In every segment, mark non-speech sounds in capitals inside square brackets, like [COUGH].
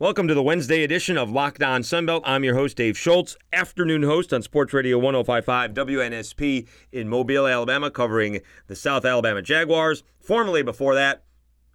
Welcome to the Wednesday edition of Locked On Sunbelt. I'm your host, Dave Schultz, afternoon host on Sports Radio 1055 WNSP in Mobile, Alabama, covering the South Alabama Jaguars. Formerly before that,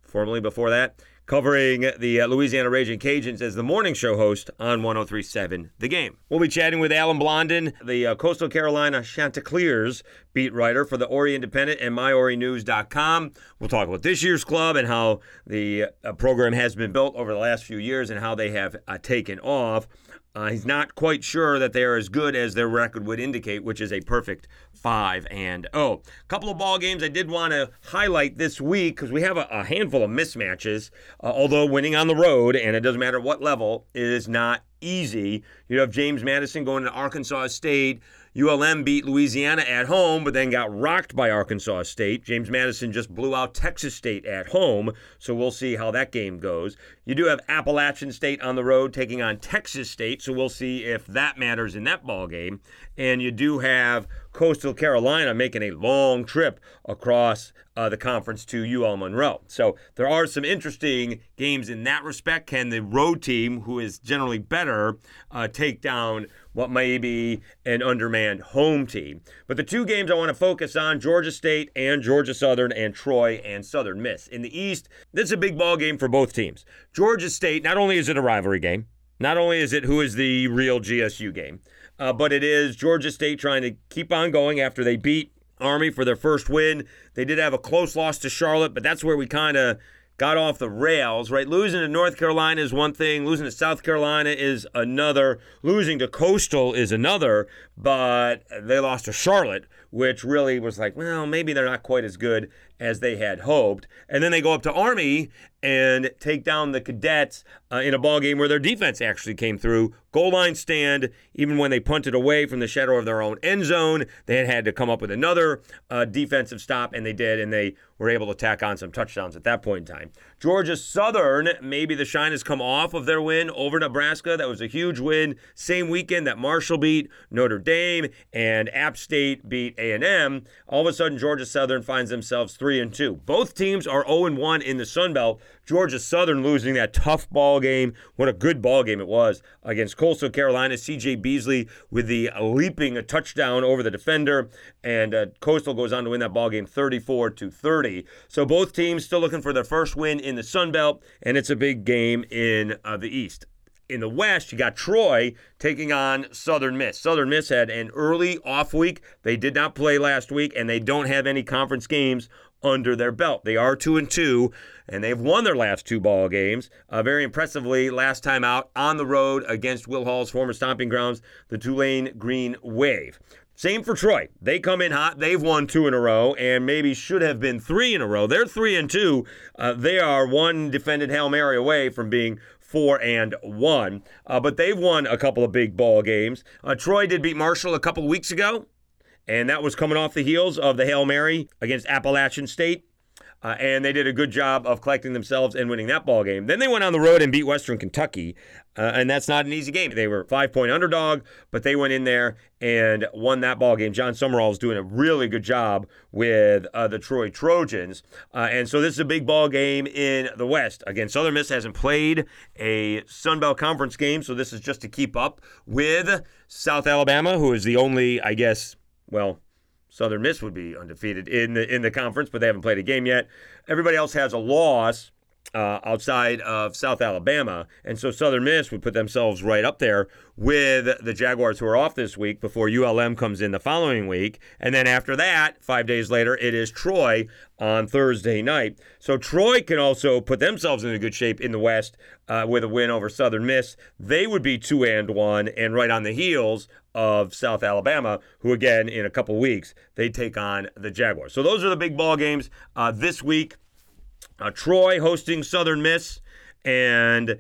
formerly before that, covering the uh, Louisiana Raging Cajuns as the morning show host on 1037 The Game. We'll be chatting with Alan Blondin, the uh, Coastal Carolina Chanticleers beat writer for the Horry Independent and MyHorryNews.com. We'll talk about this year's club and how the uh, program has been built over the last few years and how they have uh, taken off. Uh, he's not quite sure that they are as good as their record would indicate, which is a perfect five and oh. A couple of ball games I did want to highlight this week because we have a, a, handful of mismatches. Uh, although winning on the road, and it doesn't matter what level, is not easy. You have James Madison going to Arkansas State. ULM beat Louisiana at home, but then got rocked by Arkansas State. James Madison just blew out Texas State at home, so we'll see how that game goes. You do have Appalachian State on the road taking on Texas State, so we'll see if that matters in that ball game. And you do have Coastal Carolina making a long trip across uh, the conference to UL Monroe. So there are some interesting games in that respect. Can the road team, who is generally better, uh, take down what may be an undermanned home team? But the two games I want to focus on Georgia State and Georgia Southern and Troy and Southern Miss. In the East, this is a big ball game for both teams. Georgia State, not only is it a rivalry game, not only is it who is the real GSU game, uh, but it is Georgia State trying to keep on going after they beat Army for their first win. They did have a close loss to Charlotte, but that's where we kind of got off the rails, right? Losing to North Carolina is one thing, losing to South Carolina is another, losing to Coastal is another, but they lost to Charlotte, which really was like, well, maybe they're not quite as good as they had hoped. And then they go up to Army and take down the Cadets uh, in a ball game where their defense actually came through. Goal line stand, even when they punted away from the shadow of their own end zone, they had had to come up with another uh, defensive stop, and they did, and they were able to tack on some touchdowns at that point in time. Georgia Southern, maybe the shine has come off of their win over Nebraska. That was a huge win. Same weekend that Marshall beat Notre Dame and App State beat A&M. All of a sudden, Georgia Southern finds themselves three and two. Both teams are 0 1 in the Sun Belt. Georgia Southern losing that tough ball game. What a good ball game it was against Coastal Carolina. CJ Beasley with the leaping a touchdown over the defender, and uh, Coastal goes on to win that ball game 34 to 30. So both teams still looking for their first win in the Sun Belt, and it's a big game in uh, the East in the West, you got Troy taking on Southern Miss. Southern Miss had an early off week. They did not play last week, and they don't have any conference games under their belt. They are two and two, and they've won their last two ball games. Uh, very impressively, last time out on the road against Will Hall's former stomping grounds, the Tulane Green Wave. Same for Troy. They come in hot. They've won two in a row, and maybe should have been three in a row. They're three and two. Uh, they are one defended hail mary away from being four and one. Uh, but they've won a couple of big ball games. Uh, Troy did beat Marshall a couple weeks ago and that was coming off the heels of the Hail Mary against Appalachian State. Uh, and they did a good job of collecting themselves and winning that ball game. Then they went on the road and beat Western Kentucky, uh, and that's not an easy game. They were five point underdog, but they went in there and won that ball game. Jon Sumrall is doing a really good job with uh, the Troy Trojans, uh, and so this is a big ball game in the West. Again, Southern Miss hasn't played a Sun Belt Conference game, so this is just to keep up with South Alabama, who is the only, I guess well, Southern Miss would be undefeated in the in the conference, but they haven't played a game yet. Everybody else has a loss uh, outside of South Alabama, and so Southern Miss would put themselves right up there with the Jaguars, who are off this week before ULM comes in the following week, and then after that, five days later, it is Troy on Thursday night. So Troy can also put themselves in a good shape in the West uh, with a win over Southern Miss. They would be two and one, and right on the heels of South Alabama, who again in a couple weeks they take on the Jaguars. So those are the big ball games uh, this week. Uh, Troy hosting Southern Miss and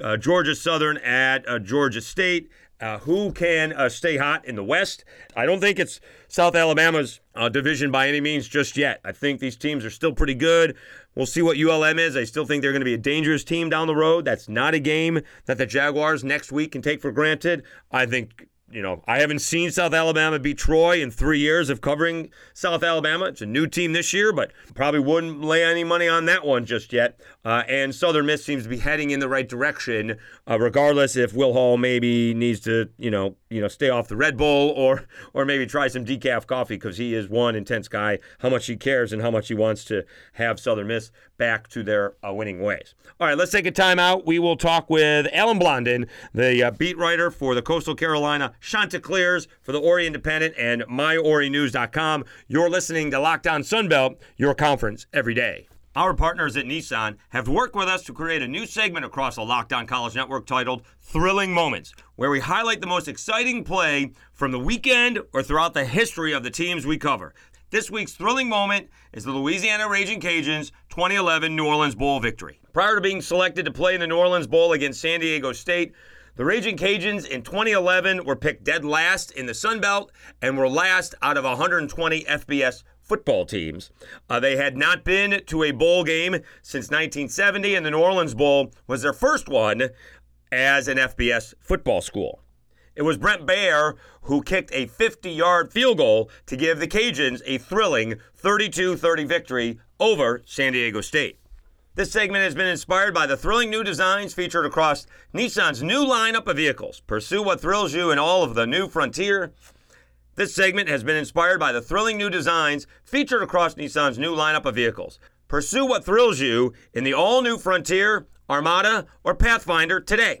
uh, Georgia Southern at uh, Georgia State. Uh, who can uh, stay hot in the West? I don't think it's South Alabama's division by any means just yet. I think these teams are still pretty good. We'll see what ULM is. I still think they're going to be a dangerous team down the road. That's not a game that the Jaguars next week can take for granted. I think you know, I haven't seen South Alabama beat Troy in three years of covering South Alabama. It's a new team this year, but probably wouldn't lay any money on that one just yet. Uh, and Southern Miss seems to be heading in the right direction, uh, regardless if Will Hall maybe needs to, you know, you know, stay off the Red Bull or or maybe try some decaf coffee because he is one intense guy. How much he cares and how much he wants to have Southern Miss back to their uh, winning ways. All right, let's take a time out. We will talk with Alan Blondin, the uh, beat writer for the Coastal Carolina Chanticleers for the Horry Independent and MyHorryNews.com. You're listening to Locked On Sunbelt, your conference every day. Our partners at Nissan have worked with us to create a new segment across the Locked On College Network titled Thrilling Moments, where we highlight the most exciting play from the weekend or throughout the history of the teams we cover. This week's thrilling moment is the Louisiana Raging Cajuns 2011 New Orleans Bowl victory. Prior to being selected to play in the New Orleans Bowl against San Diego State, the Raging Cajuns in 2011 were picked dead last in the Sun Belt and were last out of 120 FBS football teams. Uh, they had not been to a bowl game since 1970, and the New Orleans Bowl was their first one as an FBS football school. It was Brent Baer who kicked a 50 yard field goal to give the Cajuns a thrilling 32 30 victory over San Diego State. This segment has been inspired by the thrilling new designs featured across Nissan's new lineup of vehicles. Pursue what thrills you in all of the new Frontier, this segment has been inspired by the thrilling new designs featured across Nissan's new lineup of vehicles. Pursue what thrills you in the all new Frontier, Armada, or Pathfinder today.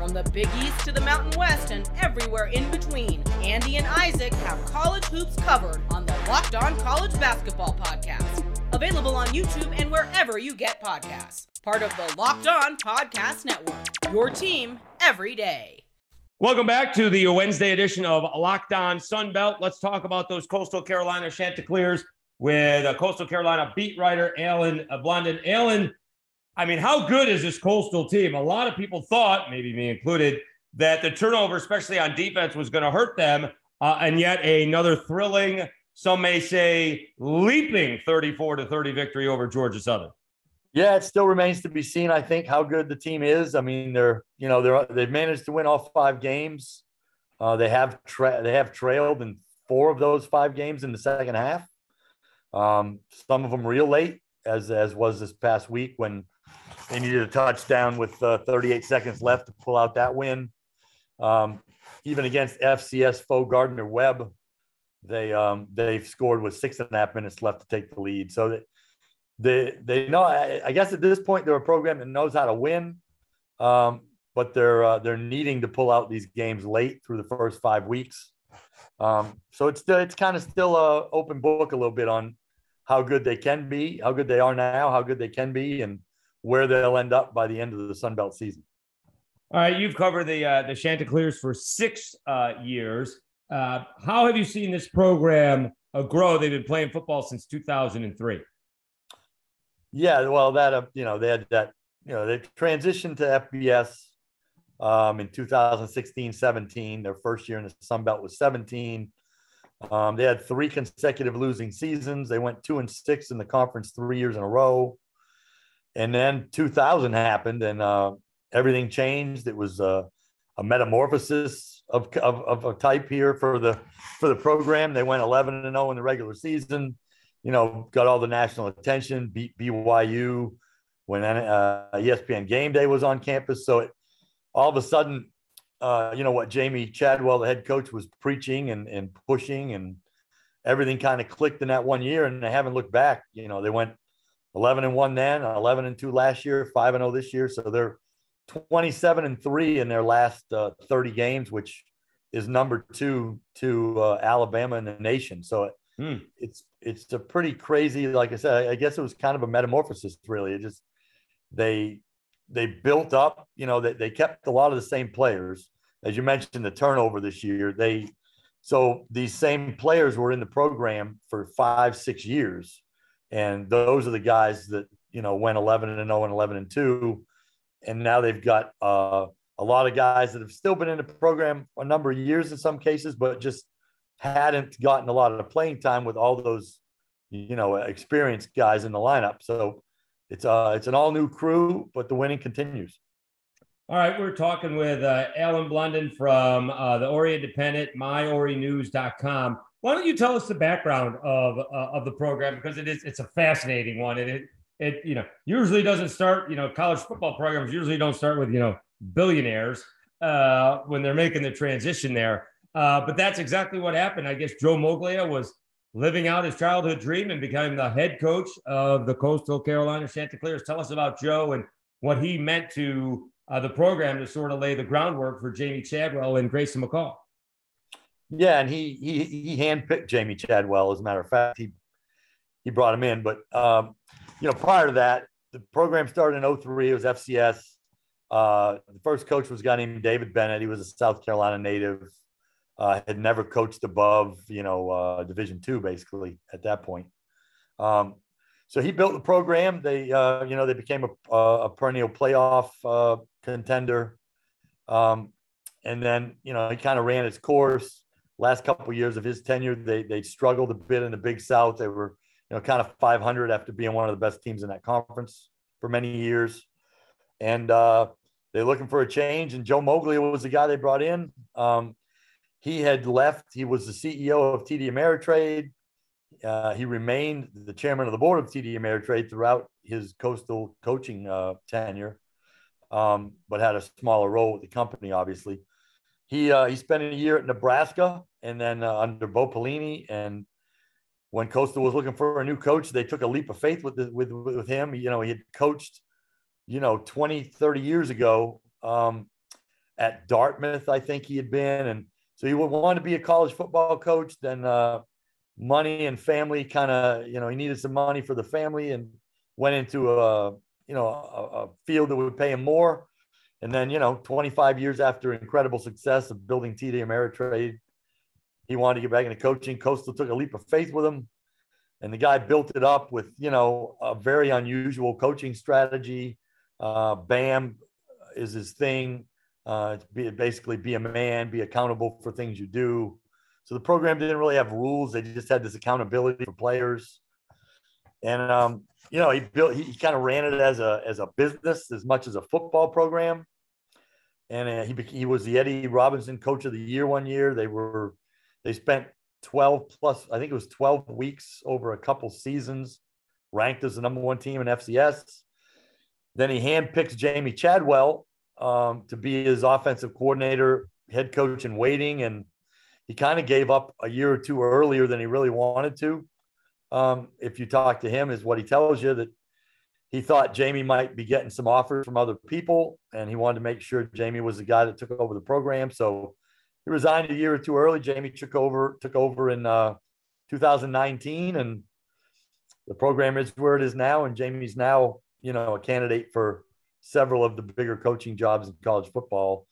From the Big East to the Mountain West and everywhere in between, Andy and Isaac have college hoops covered on the Locked On College Basketball Podcast. Available on YouTube and wherever you get podcasts. Part of the Locked On Podcast Network. Your team every day. Welcome back to the Wednesday edition of Locked On Sunbelt. Let's talk about those Coastal Carolina Chanticleers with Coastal Carolina beat writer, Alan Blondin. Alan, I mean, how good is this Coastal team? A lot of people thought, maybe me included, that the turnover, especially on defense, was going to hurt them. Uh, and yet another thrilling, some may say leaping 34 to 30 victory over Georgia Southern. Yeah, it still remains to be seen. I think how good the team is. I mean, they're you know they're they've managed to win all five games. Uh, they have tra- they have trailed in four of those five games in the second half. Um, some of them real late, as as was this past week when they needed a touchdown with uh, 38 seconds left to pull out that win. Um, even against FCS foe Gardner Webb, they um, they've scored with six and a half minutes left to take the lead. So that they they know. I, I, guess at this point they're a program that knows how to win, um, but they're uh, they're needing to pull out these games late through the first five weeks. Um, so it's it's kind of still a open book a little bit on how good they can be, how good they are now, how good they can be, and where they'll end up by the end of the Sun Belt season. All right, you've covered the uh, the Chanticleers for six uh, years. Uh, how have you seen this program uh, grow? They've been playing football since 2003. Yeah, well, that uh, you know they had that you know they transitioned to FBS um, in 2016, 17. Their first year in the Sun Belt was 17. Um, they had three consecutive losing seasons. They went two and six in the conference three years in a row. And then 2000 happened, and uh, everything changed. It was uh, a metamorphosis of, of, of a type here for the for the program. They went 11 and 0 in the regular season you know, got all the national attention, beat BYU when uh, ESPN Game Day was on campus. So it, all of a sudden, uh, you know, what Jamey Chadwell, the head coach, was preaching and, and pushing, and everything kind of clicked in that one year. And they haven't looked back. You know, they went 11 and 1 then, 11 and 2 last year, 5 and 0 this year. So they're 27 and 3 in their last uh, 30 games, which is number two to uh, Alabama in the nation. So mm. it's it's a pretty crazy. Like I said, I guess it was kind of a metamorphosis. Really, it just they they built up. You know, they, they kept a lot of the same players, as you mentioned. The turnover this year, they so these same players were in the program for five six years, and those are the guys that you know went 11 and 0 and 11 and 2, and now they've got uh, a lot of guys that have still been in the program a number of years in some cases, but just hadn't gotten a lot of playing time with all those you know experienced guys in the lineup. So it's uh it's an all new crew, but the winning continues. All right, we're talking with uh, Alan Blondin from uh, the Horry Independent, myhorrynews.com. Why don't you tell us the background of uh, of the program because it is it's a fascinating one and it it you know usually doesn't start you know college football programs usually don't start with you know billionaires uh, when they're making the transition there. Uh, but that's exactly what happened. I guess Joe Moglia was living out his childhood dream and becoming the head coach of the Coastal Carolina Chanticleers. Tell us about Joe and what he meant to uh, the program to sort of lay the groundwork for Jamey Chadwell and Grayson McCall. Yeah, and he he he handpicked Jamey Chadwell. As a matter of fact, he he brought him in. But um, you know, prior to that, the program started in 03. It was FCS. Uh, the first coach was a guy named David Bennett. He was a South Carolina native uh, had never coached above, you know, uh, Division two basically at that point. Um, so he built the program. They, uh, you know, they became a, a perennial playoff uh, contender. Um, and then, you know, he kind of ran its course. Last couple of years of his tenure, they they struggled a bit in the Big South. They were, you know, kind of 500 after being one of the best teams in that conference for many years. And uh, they're looking for a change. And Joe Moglia was the guy they brought in. Um, he had left. He was the CEO of TD Ameritrade. Uh, he remained the chairman of the board of TD Ameritrade throughout his coastal coaching uh, tenure, um, but had a smaller role with the company, obviously. He uh, he spent a year at Nebraska and then uh, under Bo Pelini. And when Coastal was looking for a new coach, they took a leap of faith with with with him. You know, he had coached, you know, 20, 30 years ago um, at Dartmouth, I think he had been, and so he would want to be a college football coach. Then uh, money and family kind of, you know, he needed some money for the family and went into a, you know, a, a field that would pay him more. And then, you know, 25 years after incredible success of building TD Ameritrade, he wanted to get back into coaching. Coastal took a leap of faith with him. And the guy built it up with, you know, a very unusual coaching strategy. Uh, BAM is his thing uh, be, basically be a man, be accountable for things you do. So the program didn't really have rules; they just had this accountability for players. And um, you know, he built, he, he kind of ran it as a as a business as much as a football program. And uh, he he was the Eddie Robinson Coach of the Year one year. They were they spent 12 plus, I think it was 12 weeks over a couple seasons, ranked as the number one team in FCS. Then he handpicks Jamey Chadwell, um, to be his offensive coordinator, head coach in waiting. And he kind of gave up a year or two earlier than he really wanted to. Um, if you talk to him, is what he tells you that he thought Jamey might be getting some offers from other people, and he wanted to make sure Jamey was the guy that took over the program. So he resigned a year or two early. Jamey took over took over in uh, 2019, and the program is where it is now. And Jamey's now, you know, a candidate for several of the bigger coaching jobs in college football,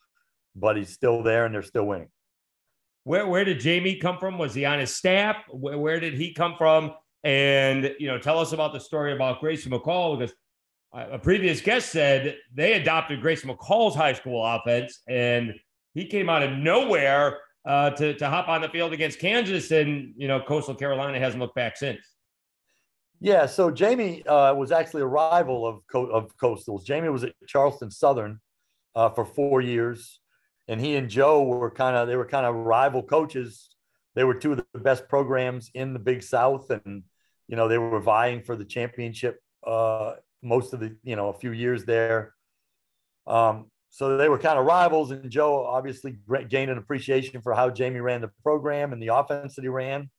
but he's still there and they're still winning. Where, where did Jamey come from? Was he on his staff? Where, where did he come from? And, you know, tell us about the story about Grayson McCall because a previous guest said they adopted Grayson McCall's high school offense and he came out of nowhere uh, to, to hop on the field against Kansas. And, you know, Coastal Carolina hasn't looked back since. Yeah, so Jamey uh, was actually a rival of of Coastals. Jamey was at Charleston Southern uh, for four years, and he and Joe were kind of they were kind of rival coaches. They were two of the best programs in the Big South, and you know they were vying for the championship uh, most of the you know a few years there. Um, so they were kind of rivals, and Joe obviously gained an appreciation for how Jamey ran the program and the offense that he ran,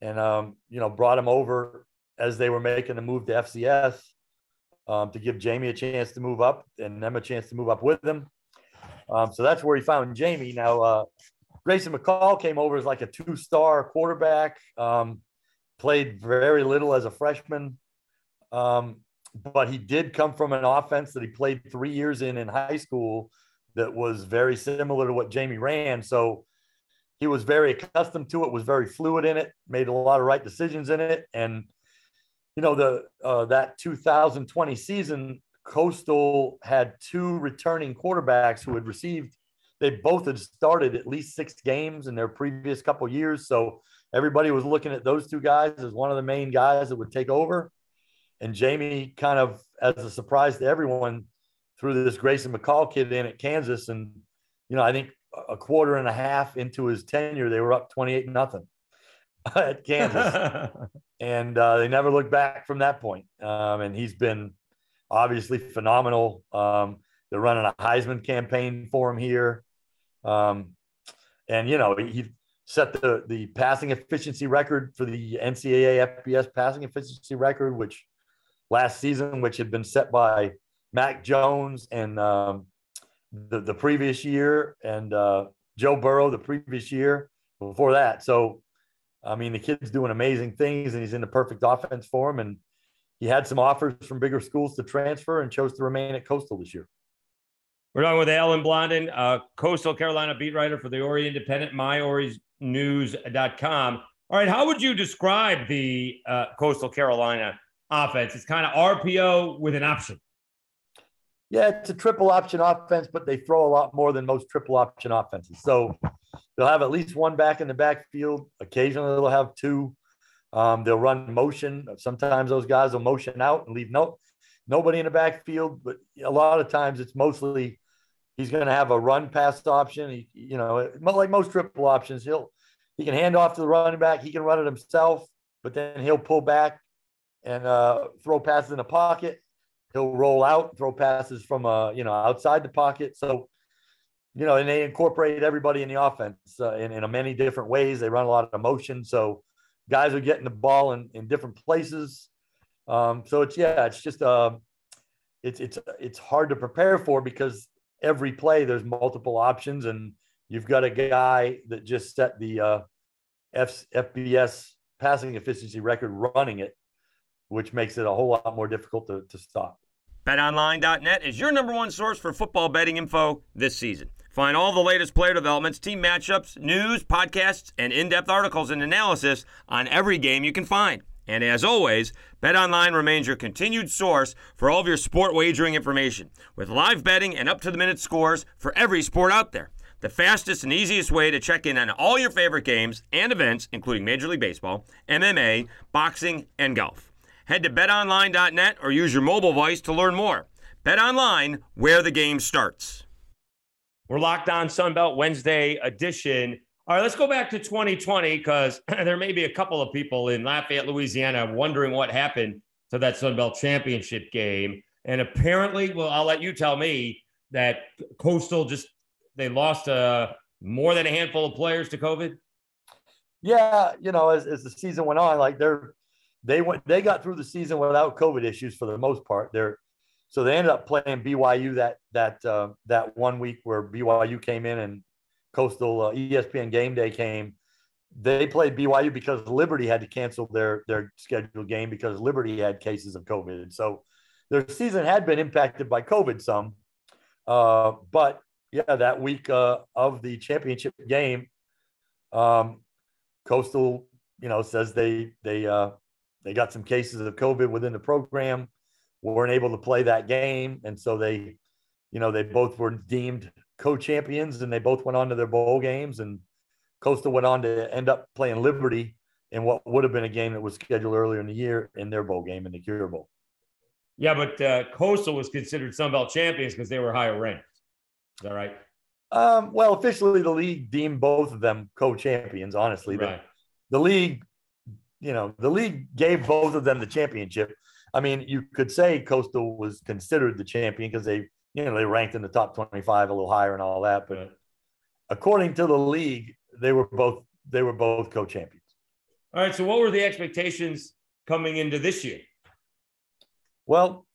and um, you know brought him over as they were making the move to FCS um, to give Jamey a chance to move up and them a chance to move up with them. Um, so that's where he found Jamey. Now, uh, Grayson McCall came over as like a two star quarterback, um, played very little as a freshman. Um, but he did come from an offense that he played three years in in high school that was very similar to what Jamey ran. So he was very accustomed to it, was very fluid in it, made a lot of right decisions in it, and you know, the uh, that 2020 season, Coastal had two returning quarterbacks who had received. They both had started at least six games in their previous couple years, so everybody was looking at those two guys as one of the main guys that would take over. And Jamey kind of, as a surprise to everyone, threw this Grayson McCall kid in at Kansas, and you know, I think a quarter and a half into his tenure, they were up 28 nothing [LAUGHS] at Kansas. [LAUGHS] and uh, they never looked back from that point. Um, and he's been obviously phenomenal. Um, they're running a Heisman campaign for him here. Um, and, you know, he set the, the passing efficiency record for the NCAA FBS passing efficiency record, which last season, which had been set by Mac Jones and um, the, the previous year and uh, Joe Burrow the previous year before that. So, I mean, the kid's doing amazing things and he's in the perfect offense for him. And he had some offers from bigger schools to transfer and chose to remain at Coastal this year. We're talking with Alan Blondin, uh, Coastal Carolina beat writer for the Horry Independent, myoriesnews.com. All right, how would you describe the uh, Coastal Carolina offense? It's kind of RPO with an option. Yeah, it's a triple option offense, but they throw a lot more than most triple option offenses. So they'll have at least one back in the backfield. Occasionally they'll have two. Um, they'll run motion. Sometimes those guys will motion out and leave no nobody in the backfield. But a lot of times it's mostly he's going to have a run pass option. He, you know, like most triple options, he'll he can hand off to the running back. He can run it himself, but then he'll pull back and uh, throw passes in the pocket he'll roll out, throw passes from uh, you know outside the pocket. So, you know, and they incorporate everybody in the offense uh, in, in many different ways. They run a lot of motion, so guys are getting the ball in, in different places. Um, so it's yeah, it's just uh, it's it's it's hard to prepare for because every play there's multiple options, and you've got a guy that just set the uh, F, FBS passing efficiency record running it, which makes it a whole lot more difficult to, to stop. BetOnline.net is your number one source for football betting info this season. Find all the latest player developments, team matchups, news, podcasts, and in depth articles and analysis on every game you can find. And as always, BetOnline remains your continued source for all of your sport wagering information, with live betting and up to the minute scores for every sport out there. The fastest and easiest way to check in on all your favorite games and events, including Major League Baseball, MMA, boxing, and golf. Head to betonline.net or use your mobile device to learn more. Bet online, where the game starts. We're locked on Sunbelt Wednesday edition. All right, let's go back to 2020 because [CLEARS THROAT] there may be a couple of people in Lafayette, Louisiana wondering what happened to that Sunbelt championship game. And apparently, well, I'll let you tell me that Coastal just they lost uh, more than a handful of players to COVID. Yeah, you know, as, as the season went on, like they're they went they got through the season without COVID issues for the most part. They're so they ended up playing BYU that that uh, that one week where BYU came in and Coastal uh, ESPN Game Day came. They played BYU because Liberty had to cancel their their scheduled game because Liberty had cases of COVID. So their season had been impacted by COVID some. Uh, but yeah, that week uh, of the championship game, um, Coastal, you know, says they they uh, they got some cases of COVID within the program, weren't able to play that game. And so they, you know, they both were deemed co-champions and they both went on to their bowl games and Coastal went on to end up playing Liberty in what would have been a game that was scheduled earlier in the year in their bowl game in the Cure Bowl. Yeah, but uh, Coastal was considered Sun Belt champions because they were higher ranked. Is that right? Um, well, officially, the league deemed both of them co-champions. Honestly, right. the, the league you know, the league gave both of them the championship. I mean, you could say Coastal was considered the champion because they, you know, they ranked in the top 25 a little higher and all that. But according to the league, they were both they were both co-champions. All right. So what were the expectations coming into this year? Well,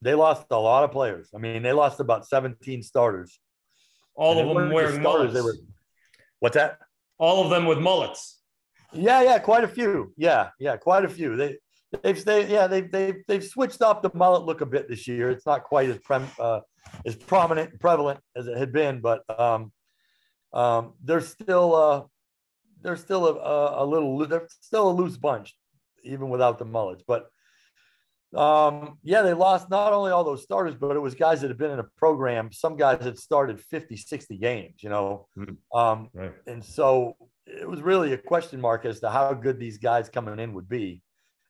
they lost a lot of players. I mean, they lost about 17 starters. All of them wearing starters, mullets. They were, what's that? All of them with mullets. Yeah, yeah, quite a few. Yeah, yeah, quite a few. They they've they yeah they've they've they've switched up the mullet look a bit this year. It's not quite as prem, uh, as prominent and prevalent as it had been, but um, um, there's still uh, there's still a, a, a little there's still a loose bunch even without the mullets. But Um, yeah, they lost not only all those starters, but it was guys that had been in a program. Some guys had started 50, 60 games, you know. Mm-hmm. Um, right. And so it was really a question mark as to how good these guys coming in would be.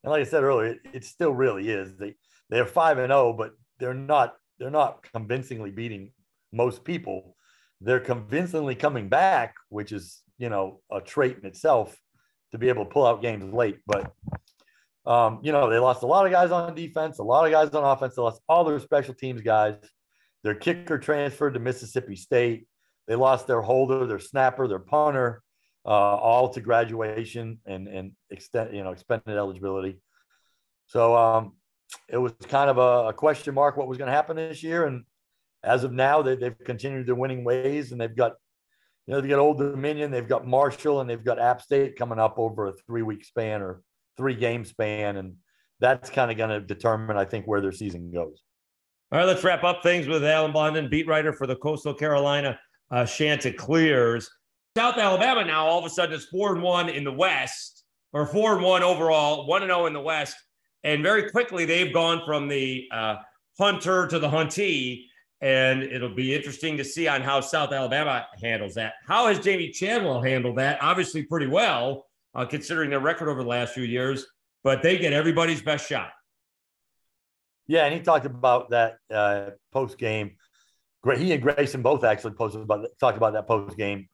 And like I said earlier, it, it still really is. They they're five and zero, oh, but they're not they're not convincingly beating most people. They're convincingly coming back, which is you know a trait in itself to be able to pull out games late. But um, you know they lost a lot of guys on defense, a lot of guys on offense. They lost all their special teams guys. Their kicker transferred to Mississippi State. They lost their holder, their snapper, their punter, uh, all to graduation and and extend you know expended eligibility. So um, it was kind of a, a question mark what was going to happen this year. And as of now, they, they've continued their winning ways and they've got, you know, they got Old Dominion, they've got Marshall, and they've got App State coming up over a three week span or three game span. And that's kind of going to determine, I think, where their season goes. All right, let's wrap up things with Alan Blondin, beat writer for the Coastal Carolina uh, Chanticleers. South Alabama now all of a sudden is four and one in the West, or four and one overall, one and zero oh in the West. And very quickly, they've gone from the uh, hunter to the huntee. And it'll be interesting to see on how South Alabama handles that. How has Jamey Chadwell handled that? Obviously, pretty well, uh, considering their record over the last few years, but they get everybody's best shot. Yeah, and he talked about that uh, post game. He and Grayson both actually posted about talked about that post game.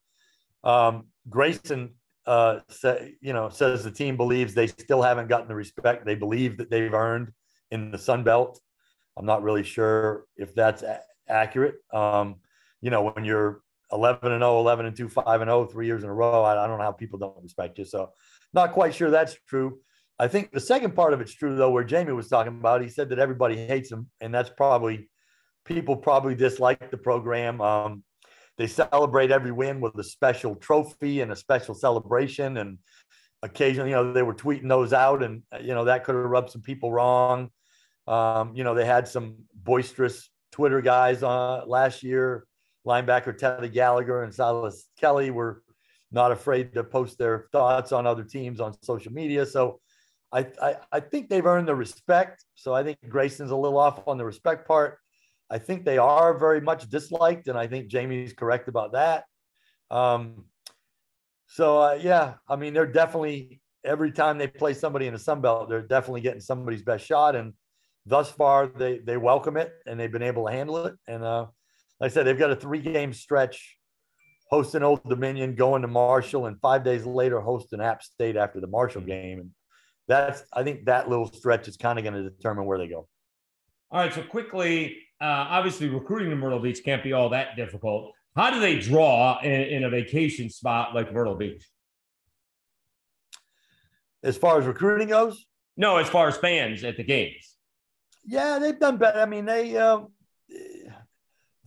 Um, Grayson uh, say, you know, says the team believes they still haven't gotten the respect they believe that they've earned in the Sun Belt. I'm not really sure if that's a- accurate. Um, you know, when you're 11 and 0, 11 and 2, 5 and 0, three years in a row, I, I don't know how people don't respect you. So, not quite sure that's true. I think the second part of it's true though, where Jamey was talking about. He said that everybody hates him, and that's probably people probably dislike the program. Um, they celebrate every win with a special trophy and a special celebration. And occasionally, you know, they were tweeting those out, and you know that could have rubbed some people wrong. Um, you know, they had some boisterous Twitter guys uh, last year. Linebacker Teddy Gallagher and Silas Kelly were not afraid to post their thoughts on other teams on social media. So I, I, I think they've earned the respect. So I think Grayson's a little off on the respect part. I think they are very much disliked, and I think Jamey's correct about that. Um, so uh, yeah, I mean, they're definitely every time they play somebody in the Sun Belt, they're definitely getting somebody's best shot, and thus far they they welcome it and they've been able to handle it. And uh, like I said, they've got a three game stretch hosting Old Dominion, going to Marshall, and five days later hosting App State after the Marshall game. And that's I think that little stretch is kind of going to determine where they go. All right, so quickly, uh, obviously recruiting to Myrtle Beach can't be all that difficult. How do they draw in, in, a vacation spot like Myrtle Beach? As far as recruiting goes? No, as far as fans at the games. Yeah, they've done better. I mean, they uh,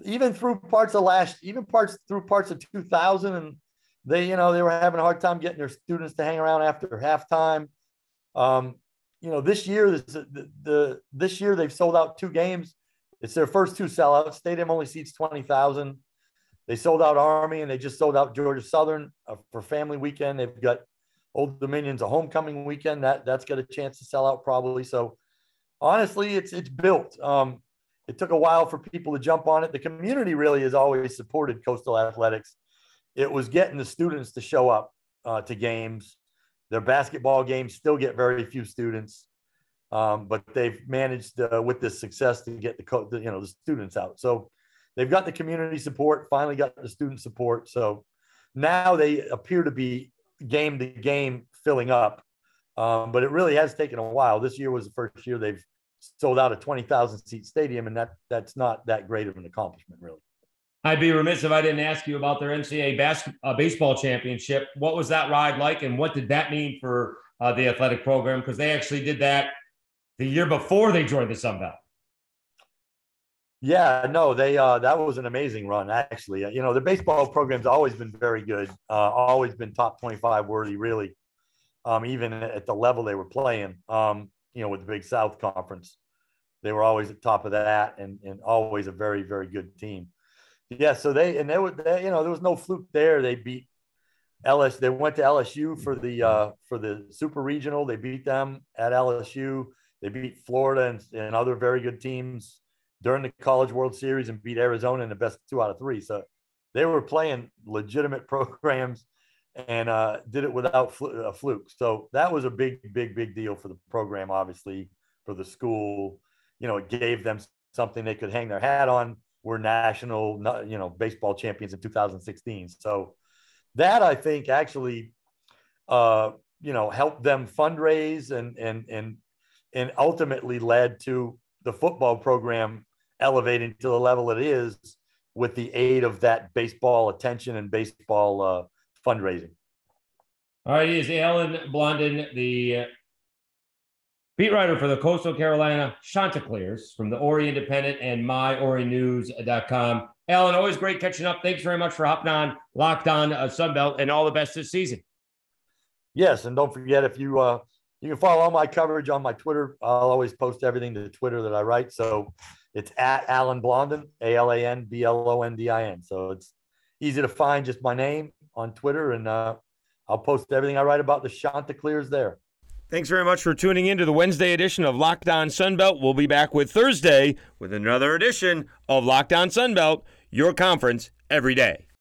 even through parts of last, even parts through parts of 2000, and they, you know, they were having a hard time getting their students to hang around after halftime. Um, you know, this year, this, the, the this year they've sold out two games it's their first two sellouts. Stadium only seats 20,000. They sold out Army and they just sold out Georgia Southern uh, for family weekend. They've got Old Dominion's a homecoming weekend. That that's got a chance to sell out probably. So honestly, it's it's built. Um, it took a while for people to jump on it. The community really has always supported coastal athletics. It was getting the students to show up uh, to games. Their basketball games still get very few students. Um, but they've managed uh, with this success to get the, co- the, you know the students out. So they've got the community support, finally got the student support. So now they appear to be game to game filling up. Um, but it really has taken a while. This year was the first year they've sold out a 20,000 seat stadium, and that that's not that great of an accomplishment, really. I'd be remiss if I didn't ask you about their NCAA bas- uh, baseball championship. What was that ride like, and what did that mean for uh, the athletic program? Because they actually did that the year before they joined the Sun Belt. Yeah, no, they uh, that was an amazing run. Actually, you know, the baseball program's always been very good, uh, always been top twenty-five worthy, really. Um, even at the level they were playing, um, you know, with the Big South Conference, they were always at top of that, and and always a very very good team. Yeah, so they and they were, they, you know, there was no fluke there. They beat LS. They went to LSU for the uh, for the Super Regional. They beat them at LSU. They beat Florida and, and other very good teams during the College World Series and beat Arizona in the best two out of three. So they were playing legitimate [LAUGHS] programs and uh, did it without fl- a fluke. So that was a big, big, big deal for the program, obviously, for the school. You know, it gave them something they could hang their hat on. We're national, you know, baseball champions in 2016. So that I think actually, uh, you know, helped them fundraise and and and and ultimately led to the football program elevating to the level it is with the aid of that baseball attention and baseball uh, fundraising. All right, is Alan Blondin, the beat writer for the Coastal Carolina Chanticleers from the Horry Independent and myhorrynews.com. Alan, always great catching up. Thanks very much for hopping on Locked On uh, Sunbelt and all the best this season. Yes, and don't forget if you uh, you can follow all my coverage on my Twitter. I'll always post everything to Twitter that I write. So it's at Alan Blondin, A L A N B L O N D I N. So it's easy to find just my name on Twitter, and uh, I'll post everything I write about the Chanticleers there. Thanks very much for tuning in to the Wednesday edition of Locked On Sunbelt. We'll be back with Thursday with another edition of Locked On Sunbelt, your conference every day.